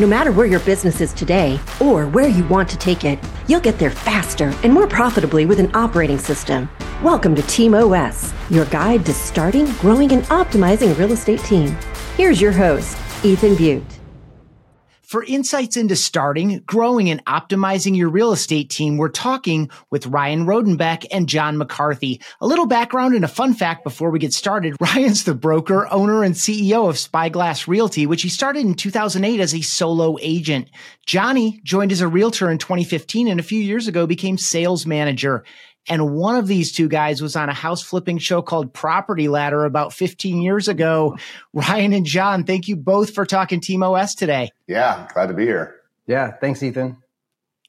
No matter where your business is today or where you want to take it, you'll get there faster and more profitably with an operating system. Welcome to Team OS, your guide to starting, growing, and optimizing a real estate team. Here's your host, Ethan Beute. For insights into starting, growing, and optimizing your real estate team, we're talking with Ryan Rodenbeck and John McCarthy. A little background and a fun fact before we get started. Ryan's the broker, owner, and CEO of Spyglass Realty, which he started in 2008 as a solo agent. Johnny joined as a realtor in 2015 and a few years ago became sales manager. And one of these two guys was on a house flipping show called Property Ladder about 15 years ago. Ryan and John, thank you both for talking Team OS today. Yeah, glad to be here. Yeah, thanks, Ethan.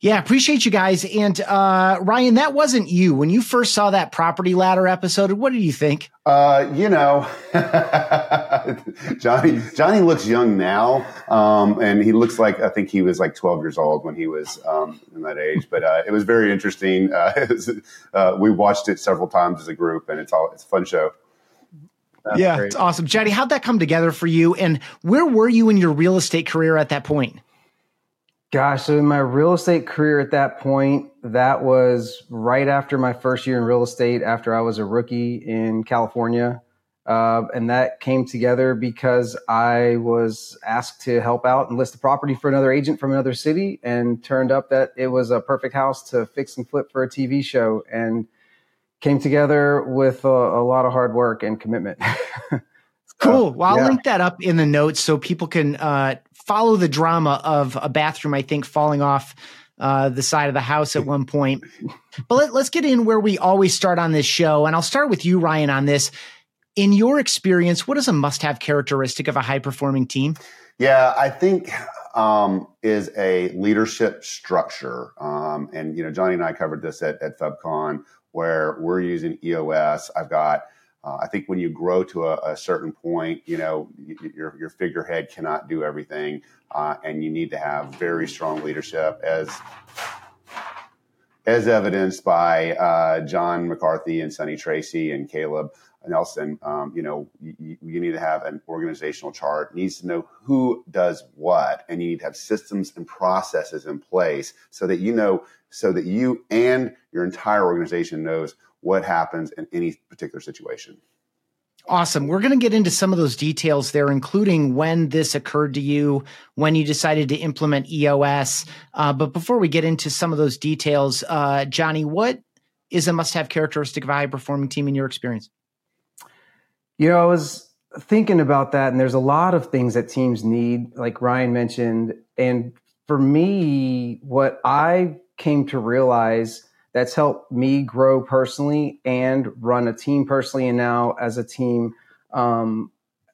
Yeah, appreciate you guys. And uh, Ryan, that wasn't you. When you first saw that Property Ladder episode, what did you think? Uh, you know, Johnny Johnny looks young now, um, and he looks like I think he was like 12 years old when he was um, in that age. But uh, it was very interesting. Uh, was, uh, we watched it several times as a group, and it's all it's a fun show. That's yeah, great. it's awesome, Johnny. How'd that come together for you? And where were you in your real estate career at that point? Gosh, so in my real estate career at that point, that was right after my first year in real estate, after I was a rookie in California. Uh, and that came together because I was asked to help out and list a property for another agent from another city, and turned up that it was a perfect house to fix and flip for a TV show, and came together with a, a lot of hard work and commitment. cool. Well, I'll yeah. link that up in the notes so people can uh, follow the drama of a bathroom, I think, falling off uh, the side of the house at one point. But let, let's get in where we always start on this show. And I'll start with you, Ryan, on this. In your experience, what is a must have characteristic of a high performing team? Yeah, I think um, is a leadership structure. Um, and, you know, Johnny and I covered this at, at FubCon where we're using EOS. I've got uh, I think when you grow to a, a certain point, you know, your, your figurehead cannot do everything, uh, and you need to have very strong leadership, as as evidenced by uh, John McCarthy and Sonny Tracy and Caleb Nelson. Um, you know, you, you, need to have an organizational chart. needs to know who does what, and you need to have systems and processes in place so that you know, so that you and your entire organization knows what happens in any particular situation. Awesome. We're going to get into some of those details there, including when this occurred to you, when you decided to implement EOS. Uh, but before we get into some of those details, uh, Johnny, what is a must have characteristic of a high performing team in your experience? You know, I was thinking about that, and there's a lot of things that teams need, like Ryan mentioned. And for me, what I came to realize that's helped me grow personally and run a team personally. And now as a team um,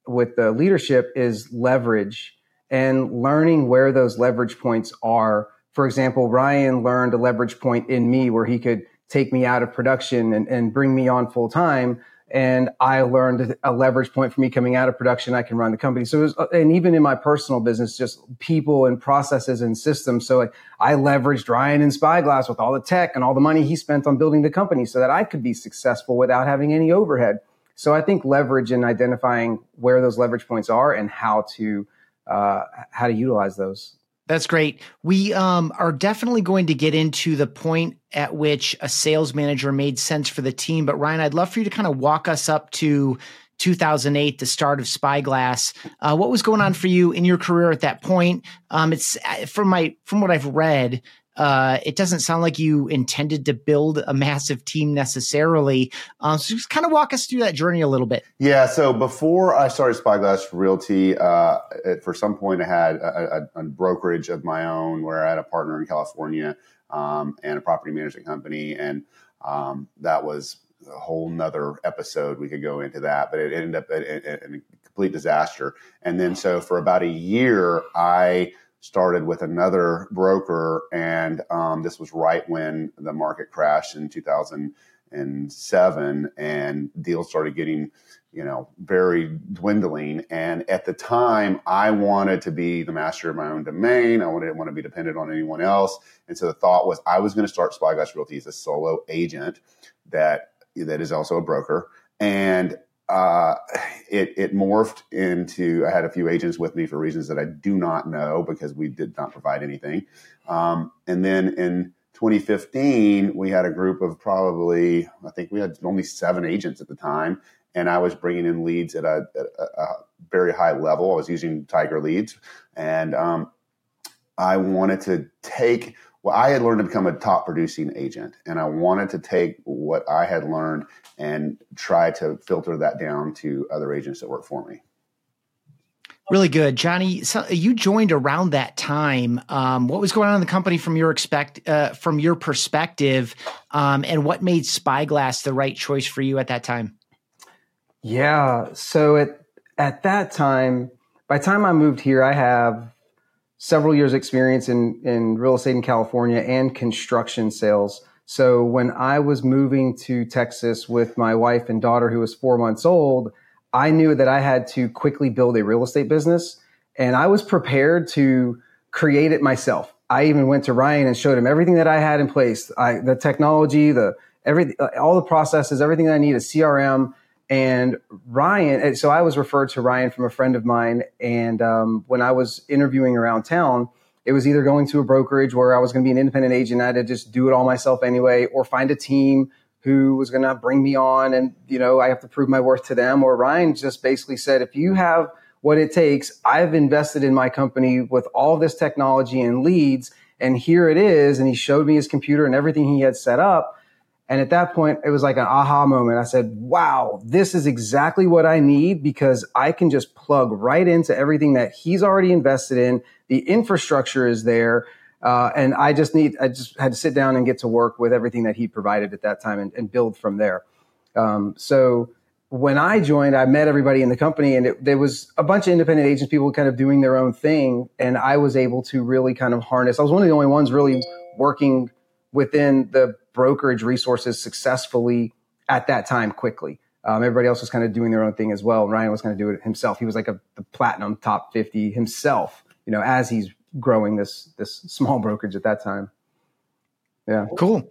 with the leadership is leverage and learning where those leverage points are. For example ryan learned a leverage point in me where he could take me out of production and, and bring me on full time and I learned a leverage point for me coming out of production. I can run the company. So, was, and even in my personal business, just people and processes and systems. So, like, I leveraged Ryan and Spyglass with all the tech and all the money he spent on building the company, so that I could be successful without having any overhead. So, I think leverage and identifying where those leverage points are and how to uh, how to utilize those. That's great. We um, are definitely going to get into the point at which a sales manager made sense for the team. But Ryan, I'd love for you to kind of walk us up to 2008, the start of Spyglass. Uh, what was going on for you in your career at that point? Um, it's uh, from my from what I've read uh, it doesn't sound like you intended to build a massive team necessarily. Um, so just kind of walk us through that journey a little bit. Yeah. So before I started Spyglass Realty, uh, for some point I had a, a, a, brokerage of my own where I had a partner in California um, and a property management company. And um, that was a whole nother episode. We could go into that, but it ended up in a complete disaster. And then so for about a year, I started with another broker, and um, this was right when the market crashed in 2007, and deals started getting, you know, very dwindling. And at the time, I wanted to be the master of my own domain. I didn't want to be dependent on anyone else, and so the thought was I was going to start Spyglass Realty as a solo agent that that is also a broker, and uh, it, it morphed into I had a few agents with me for reasons that I do not know because we did not provide anything. Um, and then in 2015, we had a group of probably I think we had only seven agents at the time, and I was bringing in leads at a, at a very high level. I was using Tiger Leads, and um, I wanted to take well, I had learned to become a top producing agent, and I wanted to take what I had learned and try to filter that down to other agents that work for me. Really good, Johnny. So you joined around that time. Um, what was going on in the company from your expect uh, from your perspective, um, and what made Spyglass the right choice for you at that time? Yeah. So at at that time, by the time I moved here, I have several years experience in, in real estate in California and construction sales. So when I was moving to Texas with my wife and daughter, who was four months old, I knew that I had to quickly build a real estate business and I was prepared to create it myself. I even went to Ryan and showed him everything that I had in place, I, the technology, the every, all the processes, everything that I need, a CRM, and Ryan, so I was referred to Ryan from a friend of mine. And um, when I was interviewing around town, it was either going to a brokerage where I was going to be an independent agent, I had to just do it all myself anyway, or find a team who was going to bring me on and, you know, I have to prove my worth to them. Or Ryan just basically said, if you have what it takes, I've invested in my company with all this technology and leads, and here it is. And he showed me his computer and everything he had set up and at that point, it was like an aha moment. I said, wow, this is exactly what I need because I can just plug right into everything that he's already invested in. The infrastructure is there. Uh, and I just need, I just had to sit down and get to work with everything that he provided at that time and, and build from there. Um, so when I joined, I met everybody in the company and it, there was a bunch of independent agents, people kind of doing their own thing. And I was able to really kind of harness, I was one of the only ones really working within the brokerage resources successfully at that time quickly. Um, everybody else was kind of doing their own thing as well. Ryan was going to do it himself. He was like a the platinum top 50 himself, you know, as he's growing this this small brokerage at that time. Yeah. Cool.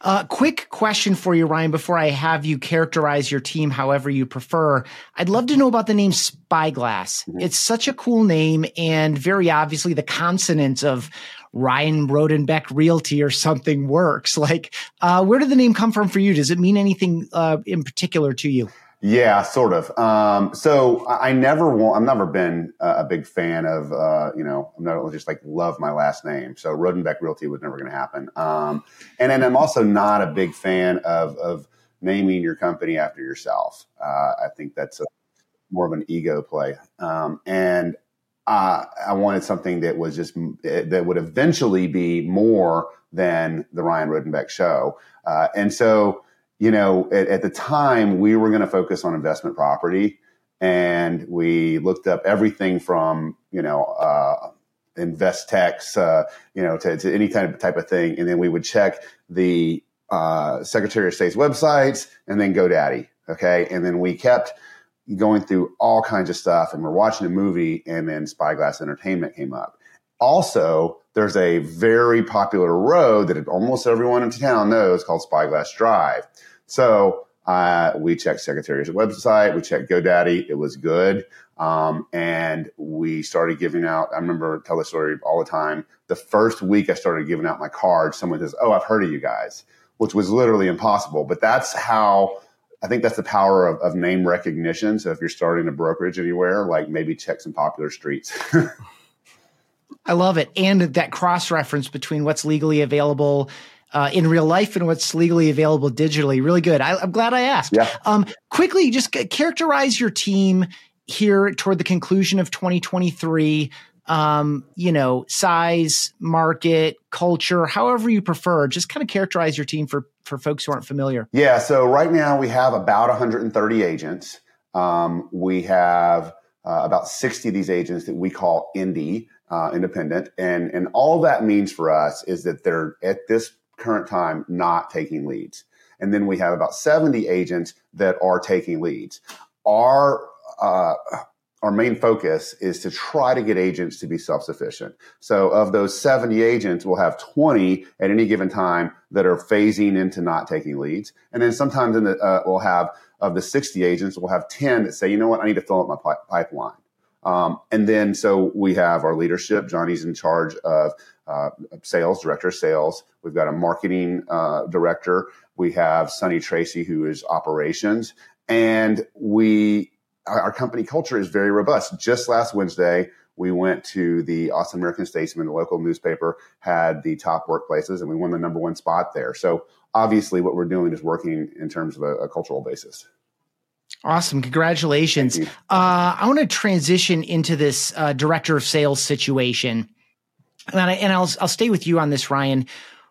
Uh, quick question for you, Ryan, before I have you characterize your team however you prefer. I'd love to know about the name Spyglass. Mm-hmm. It's such a cool name and very obviously the consonants of Ryan Rodenbeck Realty or something works. Like, uh, where did the name come from for you? Does it mean anything uh, in particular to you? Yeah, sort of. Um, so I never want, I've never been a big fan of, uh, you know, I'm not just like love my last name. So Rodenbeck Realty was never going to happen. Um, and then I'm also not a big fan of, of naming your company after yourself. Uh, I think that's a, more of an ego play. Um, and uh, I wanted something that was just that would eventually be more than the Ryan Rodenbeck show. Uh, and so, you know, at, at the time we were going to focus on investment property, and we looked up everything from you know uh, Investex, uh, you know, to, to, any kind of type of thing, and then we would check the uh, Secretary of State's websites and then GoDaddy. Okay, and then we kept going through all kinds of stuff and we're watching a movie and then Spyglass Entertainment came up. Also, there's a very popular road that almost everyone in town knows called Spyglass Drive. So uh, we checked Secretary's website, we checked GoDaddy, it was good. Um, and we started giving out, I remember tell the story all the time. The first week I started giving out my cards, someone says, Oh, I've heard of you guys, which was literally impossible. But that's how I think that's the power of, of, name recognition. So if you're starting a brokerage anywhere, like maybe check some popular streets. I love it. And that cross reference between what's legally available uh, in real life and what's legally available digitally. Really good. I, am glad I asked. Yeah. Um, quickly, just characterize your team here toward the conclusion of 2023 um, you know, size, market, culture, however you prefer. Just kind of characterize your team for for folks who aren't familiar. Yeah. So right now we have about 130 agents. Um, we have uh, about 60 of these agents that we call indie, uh, independent, and and all that means for us is that they're at this current time not taking leads. And then we have about 70 agents that are taking leads. Our uh, our main focus is to try to get agents to be self-sufficient. So of those 70 agents, we'll have 20 at any given time that are phasing into not taking leads. And then sometimes in the, uh, we'll have of the 60 agents, we'll have 10 that say, you know what, I need to fill up my pipeline. Um, and then so we have our leadership. Johnny's in charge of uh, sales, director of sales. We've got a marketing uh, director. We have Sunny Tracy, who is operations. And we, our company culture is very robust. Just last Wednesday, we went to the Austin American Statesman, the local newspaper, had the top workplaces, and we won the number one spot there. So obviously, what we're doing is working in terms of a, a cultural basis. Awesome. Congratulations. Uh, I want to transition into this uh, director of sales situation. And, I, and I'll, I'll stay with you on this, Ryan.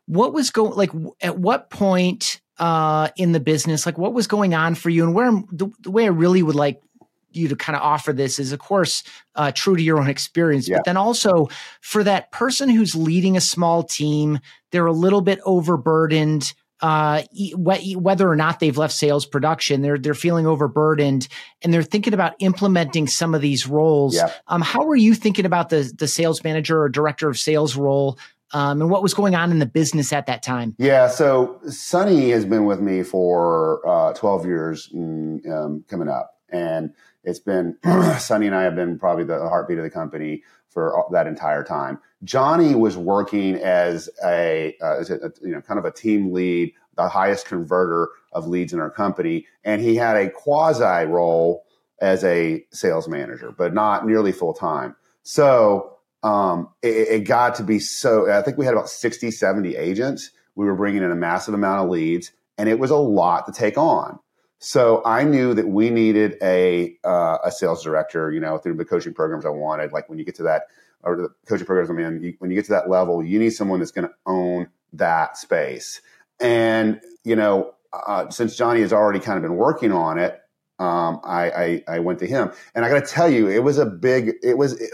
What was going, like, at what point uh, in the business, like, what was going on for you? And where the, the way I really would like you to kind of offer this is, of course, uh, true to your own experience, yeah. but then also for that person who's leading a small team, they're a little bit overburdened uh, whether or not they've left sales production, they're they're feeling overburdened and they're thinking about implementing some of these roles. Yeah. Um, how were you thinking about the the sales manager or director of sales role? Um, and what was going on in the business at that time? Yeah, so Sunny has been with me for uh, 12 years um, coming up, and it's been Sunny and I have been probably the heartbeat of the company for that entire time. Johnny was working as a, uh, as a, you know kind of a team lead, the highest converter of leads in our company, and he had a quasi role as a sales manager, but not nearly full time. So um, it, it, got to be so. I think we had about 60, 70 agents. We were bringing in a massive amount of leads, and it was a lot to take on. So I knew that we needed a uh, a sales director. You know, through the coaching programs I wanted. Like when you get to that or the coaching programs I'm in, you, when you get to that level, you need someone that's going to own that space. And you know, uh, since Johnny has already kind of been working on it, um, I, I, I went to him, and I got to tell you, it was a big, it was, it,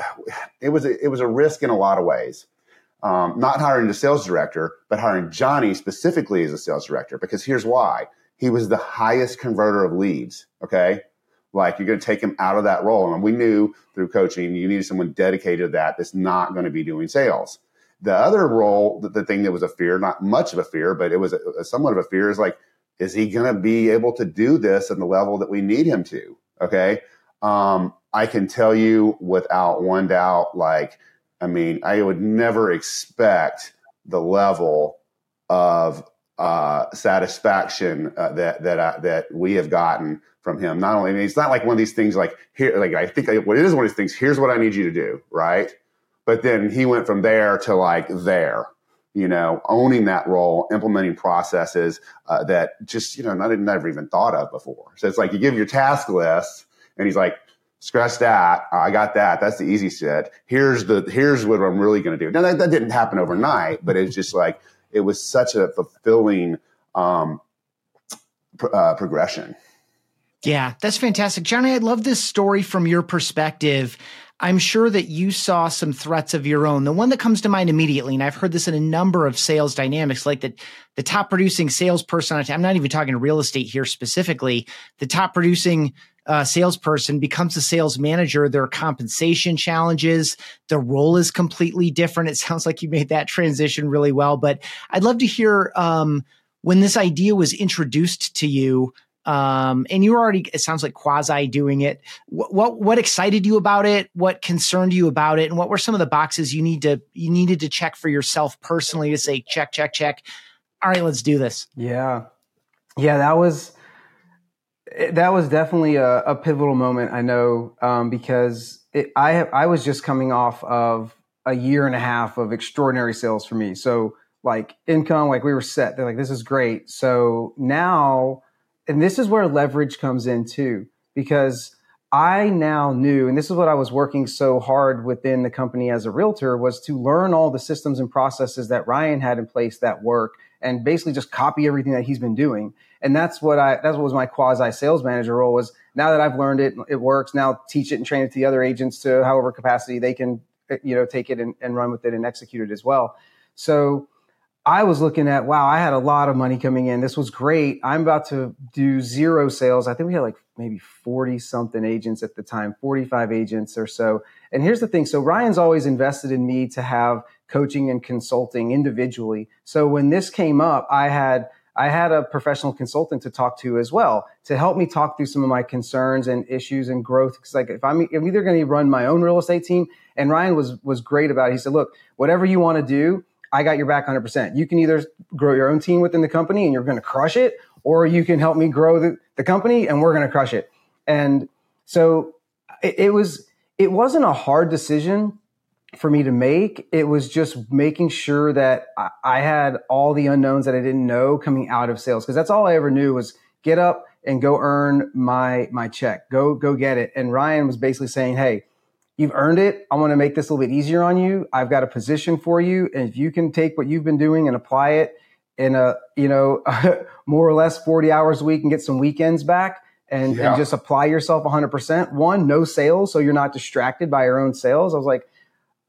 it was, a, it was a risk in a lot of ways. Um, not hiring the sales director, but hiring Johnny specifically as a sales director. Because here's why: he was the highest converter of leads. Okay, like you're going to take him out of that role. And we knew through coaching, you needed someone dedicated to that that's not going to be doing sales. The other role, the, the thing that was a fear, not much of a fear, but it was a, a somewhat of a fear is like, is he going to be able to do this at the level that we need him to? Okay. Um, I can tell you without one doubt, like, I mean, I would never expect the level of uh, satisfaction uh, that that that we have gotten from him. Not only, I mean, it's not like one of these things like here, like I think what it is one of these things. Here's what I need you to do, right? But then he went from there to like there, you know, owning that role, implementing processes uh, that just you know not never even thought of before. So it's like you give your task list, and he's like, scratch that. I got that. That's the easy shit. Here's the here's what I'm really going to do. Now that, that didn't happen overnight, but it's just like it was such a fulfilling um, pr- uh, progression. Yeah, that's fantastic. Johnny, I love this story from your perspective. I'm sure that you saw some threats of your own. The one that comes to mind immediately, and I've heard this in a number of sales dynamics, like that the top producing salesperson, I'm not even talking real estate here specifically, the top producing uh, salesperson becomes a sales manager. There are compensation challenges. The role is completely different. It sounds like you made that transition really well, but I'd love to hear um, when this idea was introduced to you um, and you were already it sounds like quasi doing it what, what, what excited you about it what concerned you about it and what were some of the boxes you need to you needed to check for yourself personally to say check check check all right let's do this yeah yeah that was that was definitely a, a pivotal moment i know um, because it, i have, i was just coming off of a year and a half of extraordinary sales for me. So like income like we were set. They're like this is great. So now and this is where leverage comes in too, because I now knew, and this is what I was working so hard within the company as a realtor was to learn all the systems and processes that Ryan had in place that work and basically just copy everything that he's been doing. And that's what I, that's what was my quasi sales manager role was now that I've learned it, it works. Now teach it and train it to the other agents to however capacity they can, eh, you know, take it and, and run with it and execute it as well. So I was looking at, wow, I had a lot of money coming in. This was great. I'm about to do zero sales. I think we had like maybe 40 something agents at the time, 45 agents or so. And here's the thing. So Ryan's always invested in me to have coaching and consulting individually. So when this came up, I had, I had a professional consultant to talk to as well to help me talk through some of my concerns and issues and growth. Because like if I'm, I'm either going to run my own real estate team, and Ryan was was great about it. He said, "Look, whatever you want to do, I got your back 100. percent You can either grow your own team within the company and you're going to crush it, or you can help me grow the, the company and we're going to crush it." And so it, it was it wasn't a hard decision for me to make. It was just making sure that I, I had all the unknowns that I didn't know coming out of sales because that's all I ever knew was get up and go earn my my check. Go go get it. And Ryan was basically saying, "Hey, you've earned it. I want to make this a little bit easier on you. I've got a position for you, and if you can take what you've been doing and apply it in a you know more or less 40 hours a week and get some weekends back." And, yeah. and just apply yourself 100%. One, no sales, so you're not distracted by your own sales. I was like,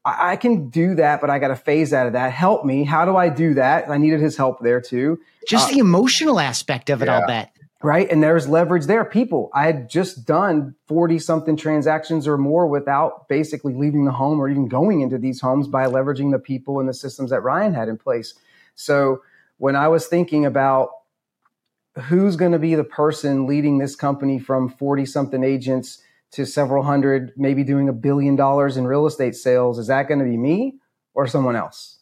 I, I can do that, but I got to phase out of that. Help me. How do I do that? I needed his help there too. Just uh, the emotional aspect of it, yeah. I'll bet. Right. And there's leverage there. People, I had just done 40 something transactions or more without basically leaving the home or even going into these homes by leveraging the people and the systems that Ryan had in place. So when I was thinking about who's going to be the person leading this company from 40 something agents to several hundred, maybe doing a billion dollars in real estate sales, is that going to be me or someone else?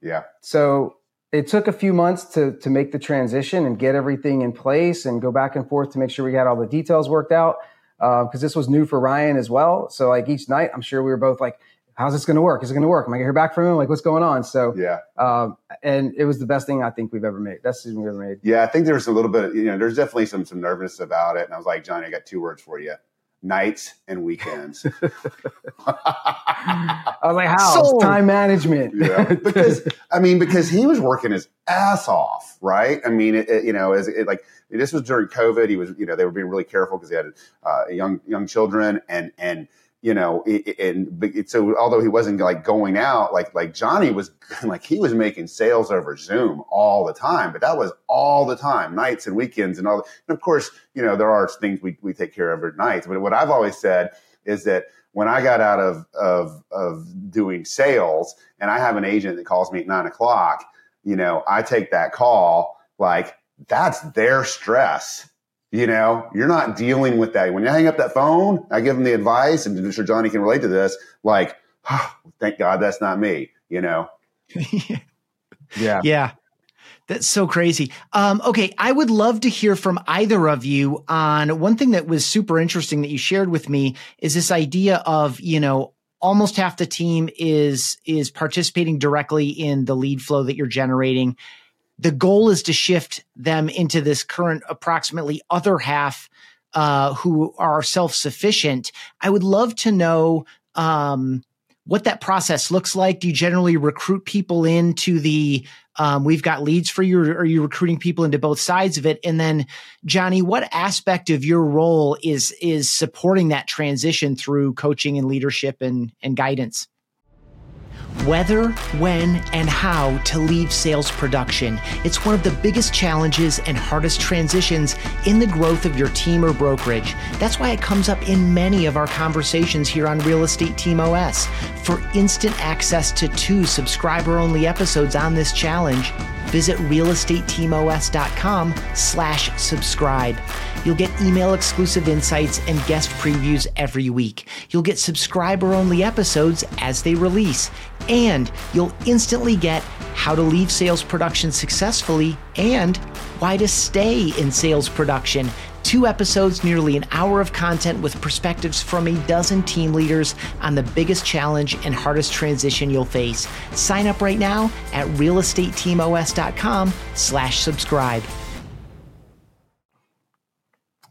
Yeah. So it took a few months to to make the transition and get everything in place and go back and forth to make sure we got all the details worked out because uh, this was new for Ryan as well. So like each night, I'm sure we were both like, "How's this going to work? Is it going to work? Am I going to hear back from him? Like, what's going on?" So yeah, um, and it was the best thing I think we've ever made. Best decision we've ever made. Yeah, I think there's a little bit, you know, there's definitely some some nervousness about it, and I was like, Johnny, I got two words for you nights and weekends. I was like, how? So, time management. yeah. Because, I mean, because he was working his ass off, right? I mean, it, it, you know, as it, like, this was during COVID. He was, you know, they were being really careful because he had uh, young, young children and, and, you know, and so although he wasn't like going out, like like Johnny was, like he was making sales over Zoom all the time, but that was all the time, nights and weekends and all. And of course, you know, there are things we we take care of at nights. But what I've always said is that when I got out of of of doing sales, and I have an agent that calls me at nine o'clock, you know, I take that call like that's their stress you know, you're not dealing with that. When you hang up that phone, I give them the advice, and I'm sure Johnny can relate to this. Like, oh, thank God that's not me. You know. yeah. Yeah. That's so crazy. Um, okay, I would love to hear from either of you on one thing that was super interesting that you shared with me is this idea of you know almost half the team is is participating directly in the lead flow that you're generating the goal is to shift them into this current approximately other half uh, who are self sufficient. I would love to know um, what that process looks like. Do you generally recruit people into the um, we've got leads for you, or are you recruiting people into both sides of it? And then, Johnny, what aspect of your role is is supporting that transition through coaching and leadership and and guidance? Whether, when, and how to leave sales production. It's one of the biggest challenges and hardest transitions in the growth of your team or brokerage. That's why it comes up in many of our conversations here on Real Estate Team OS. For instant access to two subscriber only episodes on this challenge, visit realestateteamos.com slash subscribe. You'll get email exclusive insights and guest previews every week. You'll get subscriber only episodes as they release. And you'll instantly get how to leave sales production successfully and why to stay in sales production. Two episodes, nearly an hour of content with perspectives from a dozen team leaders on the biggest challenge and hardest transition you'll face. Sign up right now at realestateteamos.com slash subscribe.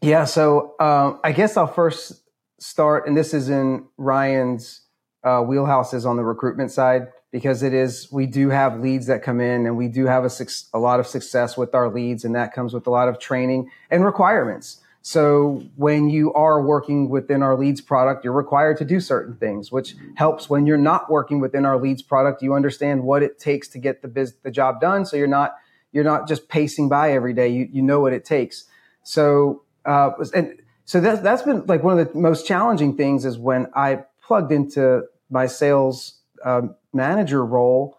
Yeah, so uh, I guess I'll first start, and this is in Ryan's uh, wheelhouses on the recruitment side because it is we do have leads that come in and we do have a, a lot of success with our leads and that comes with a lot of training and requirements. So when you are working within our leads product you're required to do certain things which helps. When you're not working within our leads product you understand what it takes to get the biz- the job done. So you're not you're not just pacing by every day. You, you know what it takes. So uh, and so that's that's been like one of the most challenging things is when I plugged into my sales uh, manager role,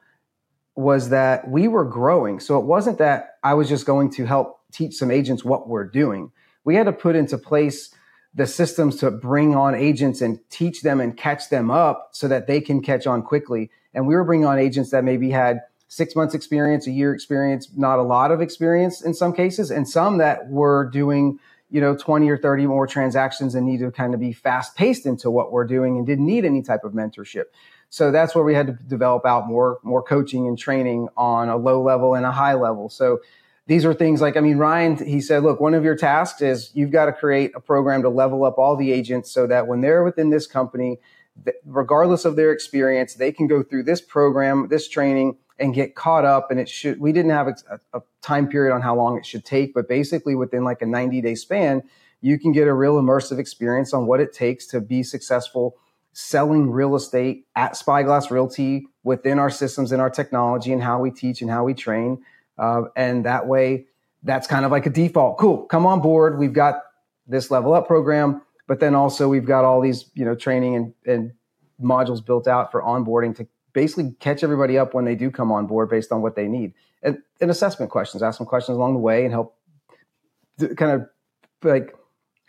was that we were growing. So it wasn't that I was just going to help teach some agents what we're doing. We had to put into place the systems to bring on agents and teach them and catch them up so that they can catch on quickly. And we were bringing on agents that maybe had six months experience, a year experience, not a lot of experience in some cases, and some that were doing, you know, 20 or 30 more transactions and need to kind of be fast paced into what we're doing and didn't need any type of mentorship. So that's where we had to develop out more, more coaching and training on a low level and a high level. So these are things like, I mean, Ryan, he said, look, one of your tasks is you've got to create a program to level up all the agents so that when they're within this company, regardless of their experience, they can go through this program, this training, and get caught up. And it should, we didn't have a, a time period on how long it should take, but basically within like a 90 day span, you can get a real immersive experience on what it takes to be successful selling real estate at Spyglass Realty within our systems and our technology and how we teach and how we train uh, and that way, that's kind of like a default. Cool, come on board. We've got this level up program, but then also we've got all these, you know, training and, and modules built out for onboarding to basically catch everybody up when they do come on board based on what they need. And, and assessment questions, ask them questions along the way and help kind of like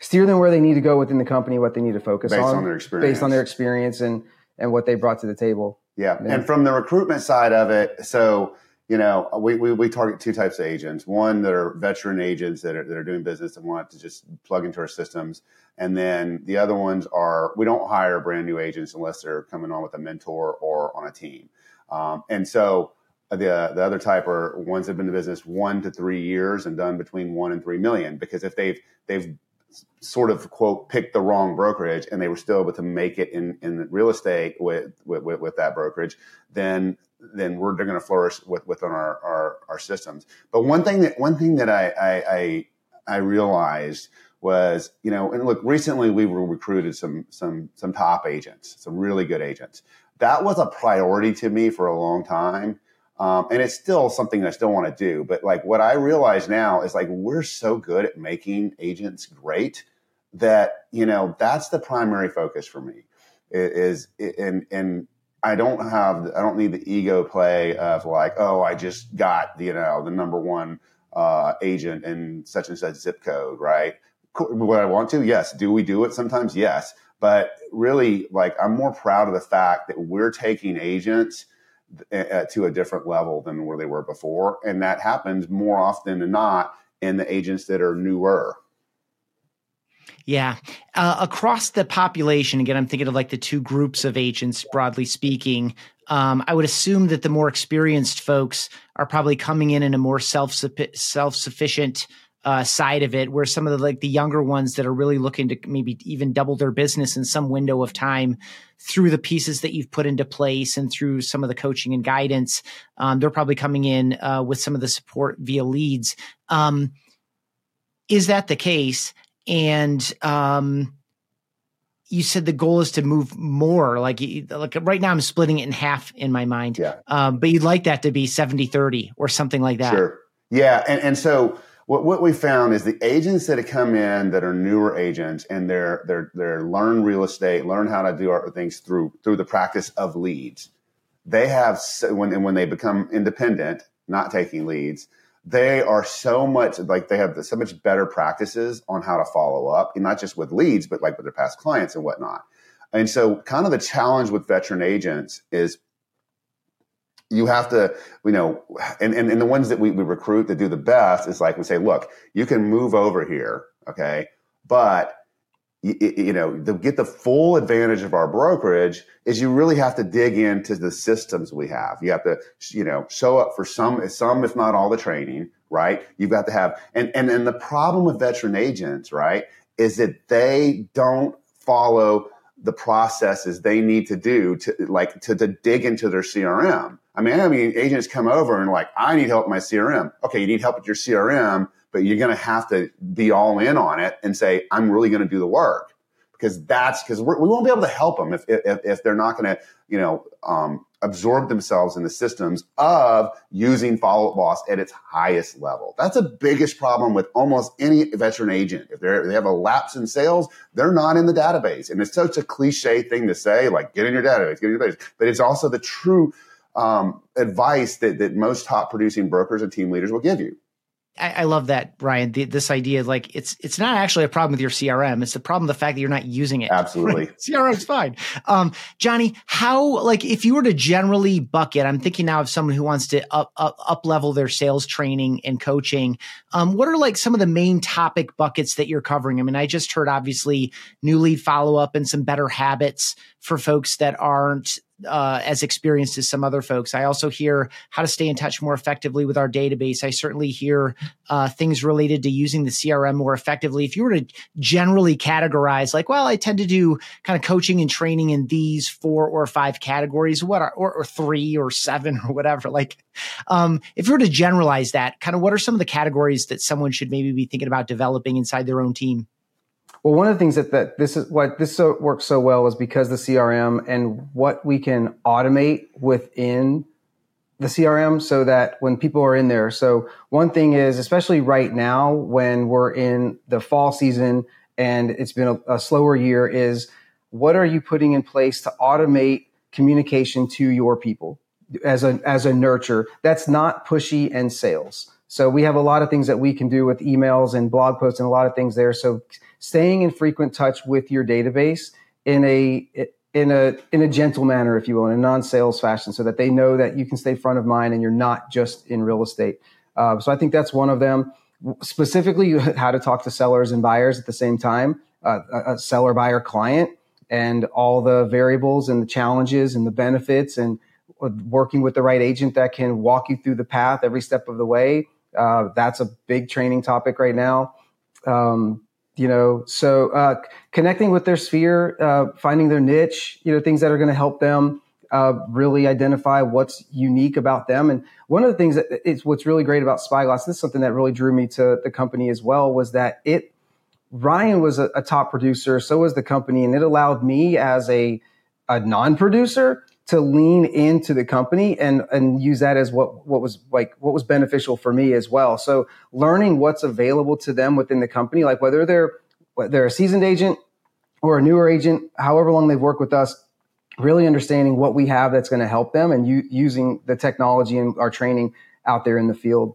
steer them where they need to go within the company, what they need to focus based on, on their experience, based on their experience and and what they brought to the table. Yeah, and, and from the recruitment side of it, so you know, we, we, we, target two types of agents. One that are veteran agents that are, that are doing business and want to just plug into our systems. And then the other ones are, we don't hire brand new agents unless they're coming on with a mentor or on a team. Um, and so the, the other type are ones that have been in business one to three years and done between one and three million. Because if they've, they've sort of quote picked the wrong brokerage and they were still able to make it in, in real estate with, with, with that brokerage, then then we're going to flourish with, within our, our, our systems. But one thing that one thing that I, I, I I realized was, you know, and look, recently we were recruited some some some top agents, some really good agents. That was a priority to me for a long time. Um, and it's still something I still want to do. But like what I realize now is like we're so good at making agents great that, you know, that's the primary focus for me is, and, and I don't have, I don't need the ego play of like, oh, I just got, you know, the number one uh, agent in such and such zip code, right? Would I want to? Yes. Do we do it sometimes? Yes. But really, like, I'm more proud of the fact that we're taking agents uh, to a different level than where they were before. And that happens more often than not in the agents that are newer. Yeah. Uh, across the population, again, I'm thinking of like the two groups of agents, broadly speaking. Um, I would assume that the more experienced folks are probably coming in in a more self self sufficient uh, side of it, where some of the like the younger ones that are really looking to maybe even double their business in some window of time through the pieces that you've put into place and through some of the coaching and guidance, um, they're probably coming in uh, with some of the support via leads. Um, is that the case? And um, you said the goal is to move more like like right now i'm splitting it in half in my mind. Yeah. Um, but you'd like that to be 70 30 or something like that. Sure. Yeah and, and so what, what we found is the agents that have come in that are newer agents and they're they're they're learn real estate learn how to do our things through through the practice of leads. They have when and when they become independent not taking leads they are so much like they have so much better practices on how to follow up, and not just with leads, but like with their past clients and whatnot. And so, kind of the challenge with veteran agents is you have to, you know, and, and, and the ones that we, we recruit that do the best is like we say, look, you can move over here, okay, but you, you, know, to get the full advantage of our brokerage is you really have to dig into the systems we have. You have to, you know, show up for some, some, if not all the training, right? You've got to have, and, and, and the problem with veteran agents, right, is that they don't follow the processes they need to do to like to, to dig into their CRM. I mean, I mean, agents come over and like, I need help with my CRM. Okay, you need help with your CRM, but you're going to have to be all in on it and say, I'm really going to do the work because that's because we won't be able to help them if, if, if they're not going to, you know, um, absorb themselves in the systems of using Follow Up Boss at its highest level. That's the biggest problem with almost any veteran agent. If they have a lapse in sales, they're not in the database. And it's such a cliche thing to say, like get in your database, get in your database. But it's also the true um, advice that, that most top producing brokers and team leaders will give you. I, I love that, Ryan. The, this idea, like it's it's not actually a problem with your CRM. It's the problem the fact that you're not using it. Absolutely, CRM's fine. Um, Johnny, how like if you were to generally bucket, I'm thinking now of someone who wants to up up, up level their sales training and coaching. Um, what are like some of the main topic buckets that you're covering? I mean, I just heard obviously new lead follow up and some better habits for folks that aren't uh, as experienced as some other folks. I also hear how to stay in touch more effectively with our database. I certainly hear uh, things related to using the CRM more effectively. If you were to generally categorize, like, well, I tend to do kind of coaching and training in these four or five categories, what are, or, or three or seven or whatever. Like, um, if you were to generalize that, kind of what are some of the categories that someone should maybe be thinking about developing inside their own team? Well, one of the things that, that this is what this so, works so well is because the CRM and what we can automate within the CRM so that when people are in there. So one thing is, especially right now when we're in the fall season and it's been a, a slower year is what are you putting in place to automate communication to your people as a, as a nurture that's not pushy and sales. So we have a lot of things that we can do with emails and blog posts and a lot of things there. So staying in frequent touch with your database in a in a in a gentle manner, if you will, in a non-sales fashion, so that they know that you can stay front of mind and you're not just in real estate. Uh, so I think that's one of them. Specifically, how to talk to sellers and buyers at the same time, uh, a seller buyer client, and all the variables and the challenges and the benefits, and working with the right agent that can walk you through the path every step of the way. Uh, that's a big training topic right now. Um, you know, so uh, connecting with their sphere, uh, finding their niche, you know, things that are going to help them uh, really identify what's unique about them. And one of the things that is what's really great about Spyglass, this is something that really drew me to the company as well, was that it Ryan was a, a top producer, so was the company, and it allowed me as a a non-producer to lean into the company and and use that as what what was like what was beneficial for me as well. So learning what's available to them within the company, like whether they're they're a seasoned agent or a newer agent, however long they've worked with us, really understanding what we have that's going to help them and u- using the technology and our training out there in the field.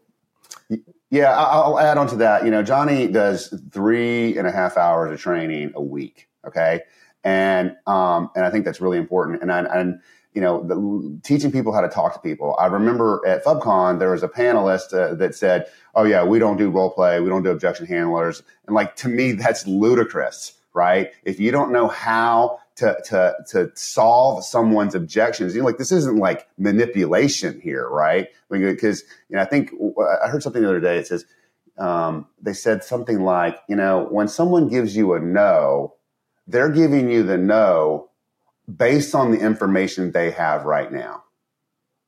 Yeah, I'll add on to that. You know, Johnny does three and a half hours of training a week. Okay. And, um, and I think that's really important. And I, and, you know, the, teaching people how to talk to people. I remember at FubCon, there was a panelist uh, that said, Oh yeah, we don't do role play. We don't do objection handlers. And like, to me, that's ludicrous, right? If you don't know how to, to, to solve someone's objections, you know, like, this isn't like manipulation here, right? Because, you know, I think I heard something the other day. It says, um, they said something like, you know, when someone gives you a no, they're giving you the no based on the information they have right now.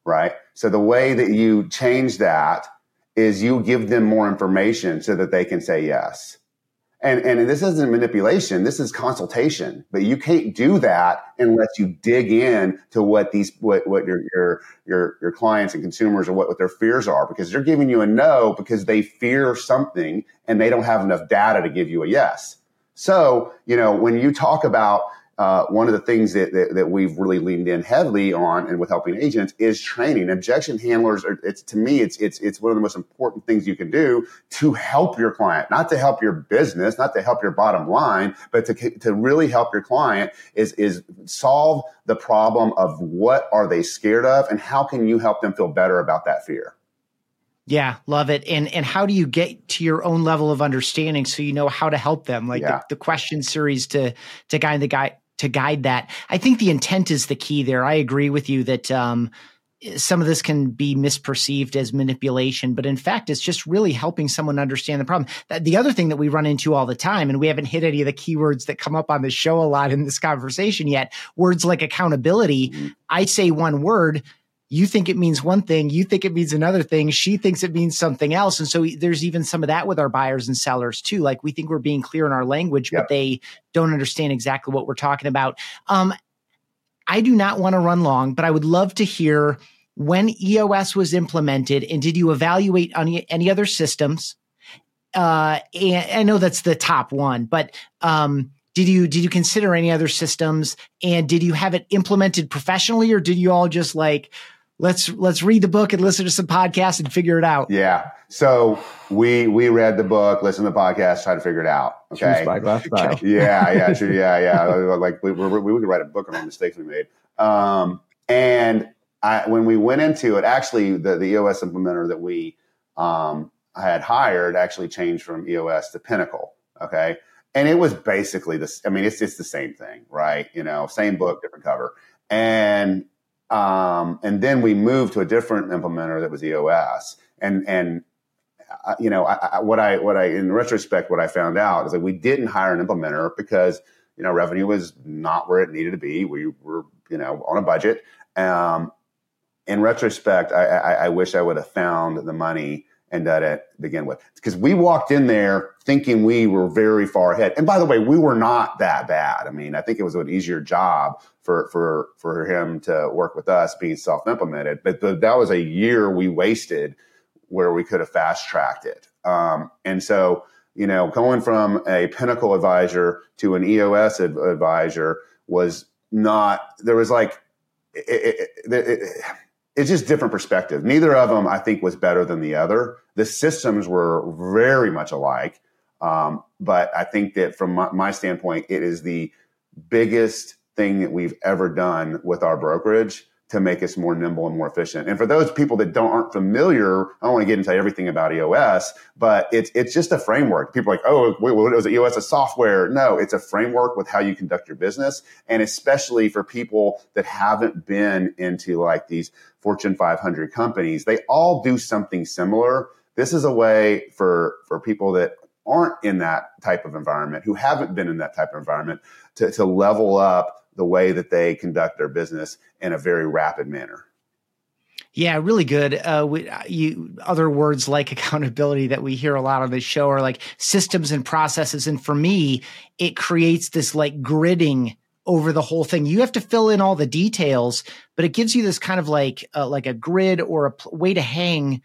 Right. So the way that you change that is you give them more information so that they can say yes. And, and this isn't manipulation. This is consultation, but you can't do that unless you dig in to what these, what, what your, your, your, your clients and consumers or what, what their fears are because they're giving you a no because they fear something and they don't have enough data to give you a yes. So, you know, when you talk about uh, one of the things that, that, that, we've really leaned in heavily on and with helping agents is training. Objection handlers are, it's to me, it's, it's, it's one of the most important things you can do to help your client, not to help your business, not to help your bottom line, but to, to really help your client is, is solve the problem of what are they scared of and how can you help them feel better about that fear? Yeah, love it. And and how do you get to your own level of understanding so you know how to help them? Like yeah. the, the, question series to to guide the guy to guide that. I think the intent is the key there. I agree with you that um, some of this can be misperceived as manipulation, but in fact, it's just really helping someone understand the problem. The other thing that we run into all the time, and we haven't hit any of the keywords that come up on the show a lot in this conversation yet, words like accountability. Mm-hmm. I say one word, you think it means one thing, you think it means another thing, she thinks it means something else. And so there's even some of that with our buyers and sellers too. Like we think we're being clear in our language, yep. but they don't understand exactly what we're talking about. Um, I do not want to run long, but I would love to hear when EOS was implemented and did you evaluate any, any other systems? Uh, and I know that's the top one, but, um, did you did you consider any other systems and did you have it implemented professionally or did you all just like let's let's read the book and listen to some podcasts and figure it out. Yeah. So we we read the book, listened to the podcast, tried to figure it out. Okay. Spyglass style. yeah, yeah, true, yeah, yeah. Like we, we, we could write a book on all the mistakes we made. Um, and I, when we went into it, actually, the the EOS implementer that we um, had hired actually changed from EOS to Pinnacle. Okay. And it was basically this. I mean, it's it's the same thing, right? You know, same book, different cover. And um, and then we moved to a different implementer that was EOS. And and uh, you know, I, I, what I what I in retrospect, what I found out is that we didn't hire an implementer because you know revenue was not where it needed to be. We were you know on a budget. Um, in retrospect, I, I, I wish I would have found the money and done it begin with because we walked in there thinking we were very far ahead. And by the way, we were not that bad. I mean, I think it was an easier job for for for him to work with us being self implemented. But the, that was a year we wasted where we could have fast tracked it. Um, and so, you know, going from a Pinnacle advisor to an EOS advisor was not. There was like. It, it, it, it's just different perspective. Neither of them, I think, was better than the other. The systems were very much alike, um, but I think that from my, my standpoint, it is the biggest thing that we've ever done with our brokerage to make us more nimble and more efficient. And for those people that don't aren't familiar, I don't want to get into everything about EOS, but it's it's just a framework. People are like, oh, wait, what it? EOS a software? No, it's a framework with how you conduct your business, and especially for people that haven't been into like these Fortune 500 companies, they all do something similar. This is a way for for people that aren't in that type of environment, who haven't been in that type of environment, to, to level up the way that they conduct their business in a very rapid manner. Yeah, really good. Uh, we, uh, you, other words like accountability that we hear a lot on this show are like systems and processes. And for me, it creates this like gridding over the whole thing. You have to fill in all the details, but it gives you this kind of like uh, like a grid or a way to hang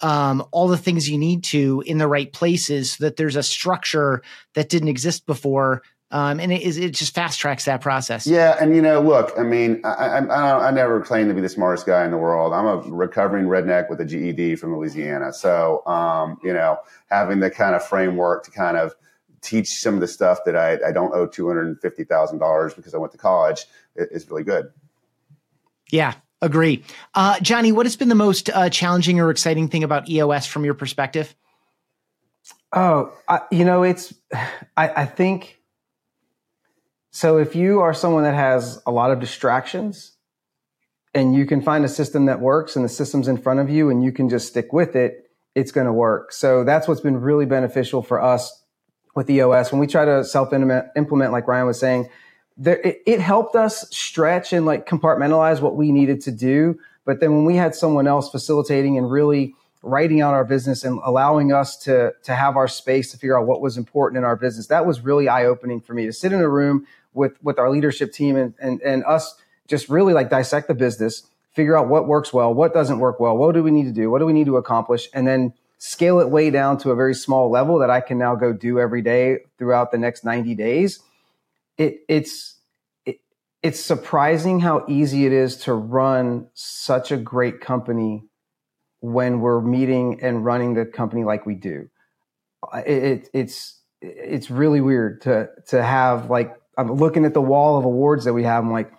um, all the things you need to in the right places so that there's a structure that didn't exist before um, and it, it just fast tracks that process. Yeah, and you know, look, I mean, I, I, I, never claim to be the smartest guy in the world. I'm a recovering redneck with a GED from Louisiana, so um, you know, having the kind of framework to kind of teach some of the stuff that I, I don't owe two hundred and fifty thousand dollars because I went to college is really good. Yeah, agree. Uh, Johnny, what has been the most uh, challenging or exciting thing about EOS from your perspective? Oh, I, you know, it's I, I think so if you are someone that has a lot of distractions and you can find a system that works and the system's in front of you and you can just stick with it, it's going to work. So that's what's been really beneficial for us with EOS. When we try to self implement, like Ryan was saying, there, it, it helped us stretch and like compartmentalize what we needed to do. But then when we had someone else facilitating and really writing out our business and allowing us to to have our space to figure out what was important in our business that was really eye opening for me to sit in a room with with our leadership team and and and us just really like dissect the business, figure out what works well, what doesn't work well, what do we need to do, what do we need to accomplish, and then scale it way down to a very small level that I can now go do every day throughout the next 90 days. It it's it, it's surprising how easy it is to run such a great company when we're meeting and running the company like we do. It, it, it's it's really weird to to have like I'm looking at the wall of awards that we have. I'm like,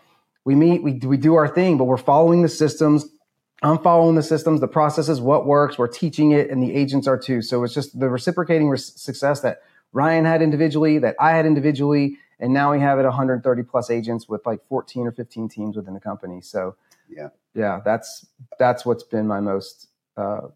we meet, we, we do our thing, but we're following the systems. I'm following the systems, the processes, what works. We're teaching it, and the agents are too. So it's just the reciprocating success that Ryan had individually, that I had individually, and now we have it 130 plus agents with like 14 or 15 teams within the company. So yeah, yeah, that's that's what's been my most uh,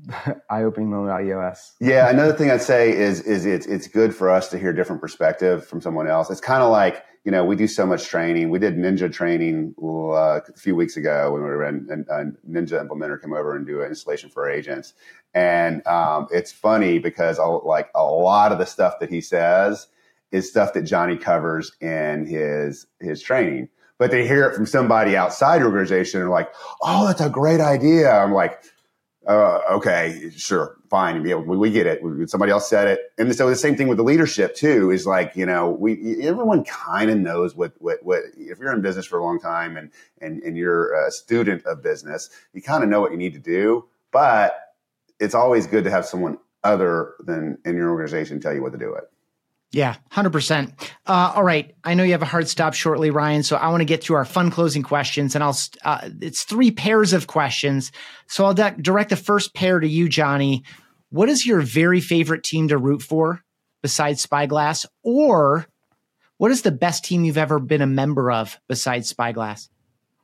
eye-opening moment about EOS. Yeah, another thing I'd say is is it's it's good for us to hear different perspective from someone else. It's kind of like you know we do so much training. We did ninja training uh, a few weeks ago when we were in, and a ninja implementer came over and do an installation for our agents, and um, it's funny because I'll, like a lot of the stuff that he says is stuff that Johnny covers in his his training. But they hear it from somebody outside the organization and are like, oh, that's a great idea. I'm like, uh, okay, sure, fine. We, we get it. Somebody else said it. And so the same thing with the leadership too, is like, you know, we, everyone kind of knows what, what, what, if you're in business for a long time and, and, and you're a student of business, you kind of know what you need to do, but it's always good to have someone other than in your organization tell you what to do it. Yeah, 100%. Uh, all right. I know you have a hard stop shortly, Ryan. So I want to get through our fun closing questions and I'll, uh, it's three pairs of questions. So I'll de- direct the first pair to you, Johnny. What is your very favorite team to root for besides Spyglass? Or what is the best team you've ever been a member of besides Spyglass?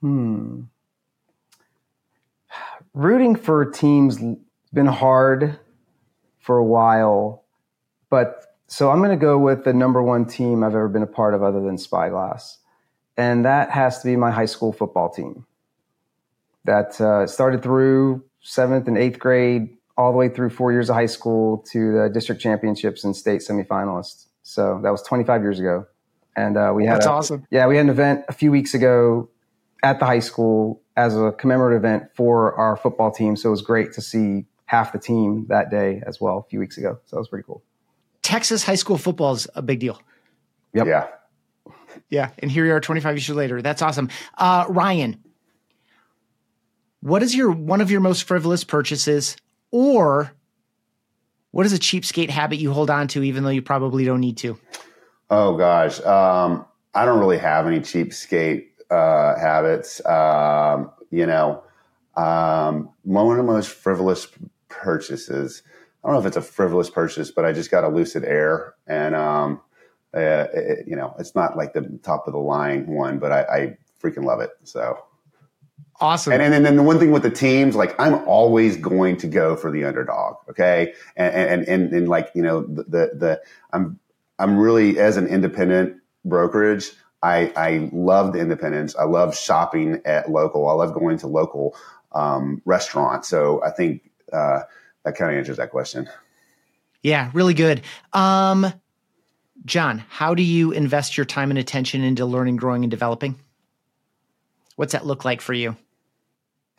Hmm. Rooting for teams been hard for a while, but so I'm going to go with the number one team I've ever been a part of other than Spyglass. And that has to be my high school football team that uh, started through seventh and eighth grade, all the way through four years of high school to the district championships and state semifinalists. So that was 25 years ago. And uh, we had That's a, awesome. Yeah, we had an event a few weeks ago at the high school as a commemorative event for our football team. So it was great to see half the team that day as well a few weeks ago. So that was pretty cool. Texas high school football is a big deal. Yep. Yeah. Yeah. And here you are 25 years later. That's awesome. Uh, Ryan, what is your one of your most frivolous purchases or what is a cheapskate habit you hold on to even though you probably don't need to? Oh gosh. Um, I don't really have any cheapskate uh, habits. Um, you know, um, one of the most frivolous purchases. I don't know if it's a frivolous purchase, but I just got a Lucid Air, and um, uh, it, you know, it's not like the top of the line one, but I, I freaking love it. So awesome. And, and then the one thing with the teams, like I'm always going to go for the underdog. Okay, and and and, and like you know the, the the I'm I'm really as an independent brokerage. I, I love the independence. I love shopping at local. I love going to local um, restaurants. So I think uh, that kind of answers that question. Yeah, really good. Um, John, how do you invest your time and attention into learning, growing, and developing? What's that look like for you?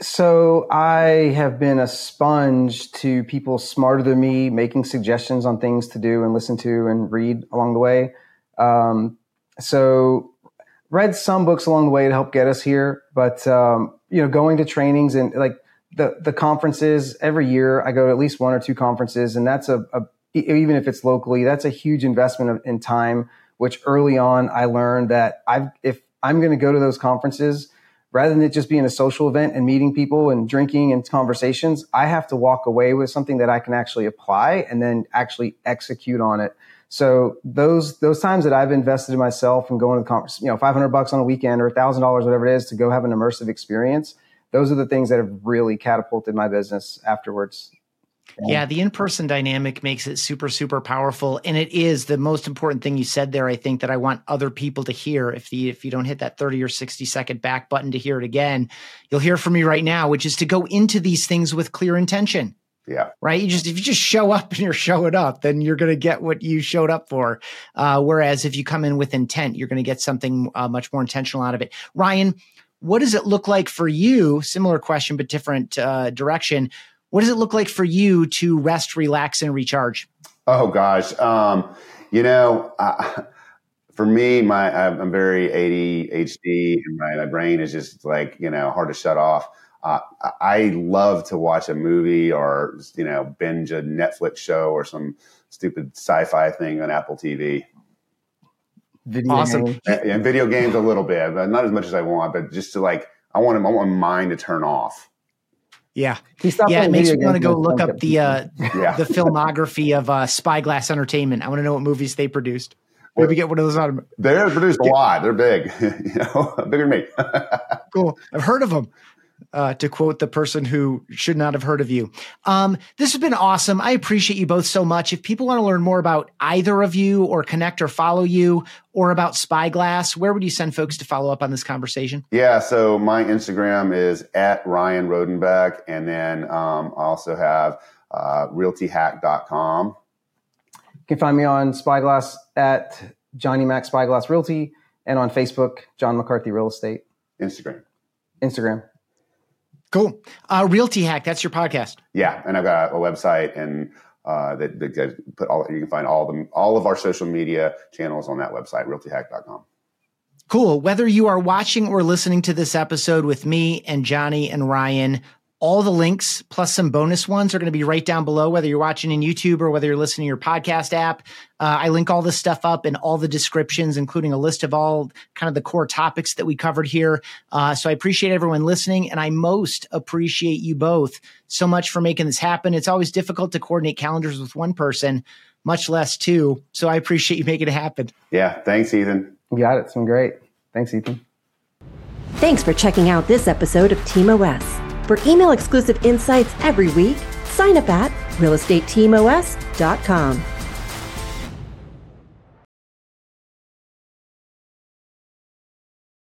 So I have been a sponge to people smarter than me, making suggestions on things to do and listen to and read along the way. Um, so read some books along the way to help get us here, but um, you know, going to trainings and like the the conferences every year, I go to at least one or two conferences, and that's a, a even if it's locally, that's a huge investment of, in time. Which early on I learned that I've if I'm going to go to those conferences rather than it just being a social event and meeting people and drinking and conversations, I have to walk away with something that I can actually apply and then actually execute on it. So those those times that I've invested in myself and going to the conference, you know, five hundred bucks on a weekend or thousand dollars, whatever it is, to go have an immersive experience, those are the things that have really catapulted my business afterwards. Yeah, the in-person dynamic makes it super, super powerful, and it is the most important thing you said there. I think that I want other people to hear. If the if you don't hit that thirty or sixty second back button to hear it again, you'll hear from me right now, which is to go into these things with clear intention. Yeah. Right. You just if you just show up and you're showing up, then you're going to get what you showed up for. Uh, whereas if you come in with intent, you're going to get something uh, much more intentional out of it. Ryan, what does it look like for you? Similar question, but different uh, direction. What does it look like for you to rest, relax, and recharge? Oh gosh, um, you know, uh, for me, my I'm very ADHD, and my, my brain is just like you know hard to shut off. Uh, I love to watch a movie or you know binge a Netflix show or some stupid sci-fi thing on Apple TV. Video Awesome. games. And, and video games a little bit, but not as much as I want. But just to like, I want I want my mind to turn off. Yeah, He stopped yeah. It playing makes me want to go look up the uh, Yeah, the filmography of uh, Spyglass Entertainment. I want to know what movies they produced. Maybe get one of those on. they're produced a lot. They're big, you know, bigger than me. Cool. I've heard of them. Uh, to quote the person who should not have heard of you. Um, this has been awesome. I appreciate you both so much. If people want to learn more about either of you or connect or follow you or about Spyglass, where would you send folks to follow up on this conversation? Yeah, so my Instagram is at Ryan Rodenbeck, and then um, I also have uh, realtyhack.com. You can find me on Spyglass at Johnny Mac Spyglass Realty and on Facebook, John McCarthy Real Estate, Instagram. Instagram. Cool. Uh, Realty Hack, that's your podcast. Yeah, and I've got a website and uh, that, that put all you can find all the all of our social media channels on that website, realtyhack.com. Cool. Whether you are watching or listening to this episode with me and Johnny and Ryan, all the links plus some bonus ones are going to be right down below, whether you're watching in YouTube or whether you're listening to your podcast app. Uh, I link all this stuff up in all the descriptions, including a list of all kind of the core topics that we covered here. Uh, so I appreciate everyone listening and I most appreciate you both so much for making this happen. It's always difficult to coordinate calendars with one person, much less two. So I appreciate you making it happen. Yeah. Thanks, Ethan. You got it. It's been great. Thanks, Ethan. Thanks for checking out this episode of Team OS. For email exclusive insights every week, sign up at realestateteamos.com.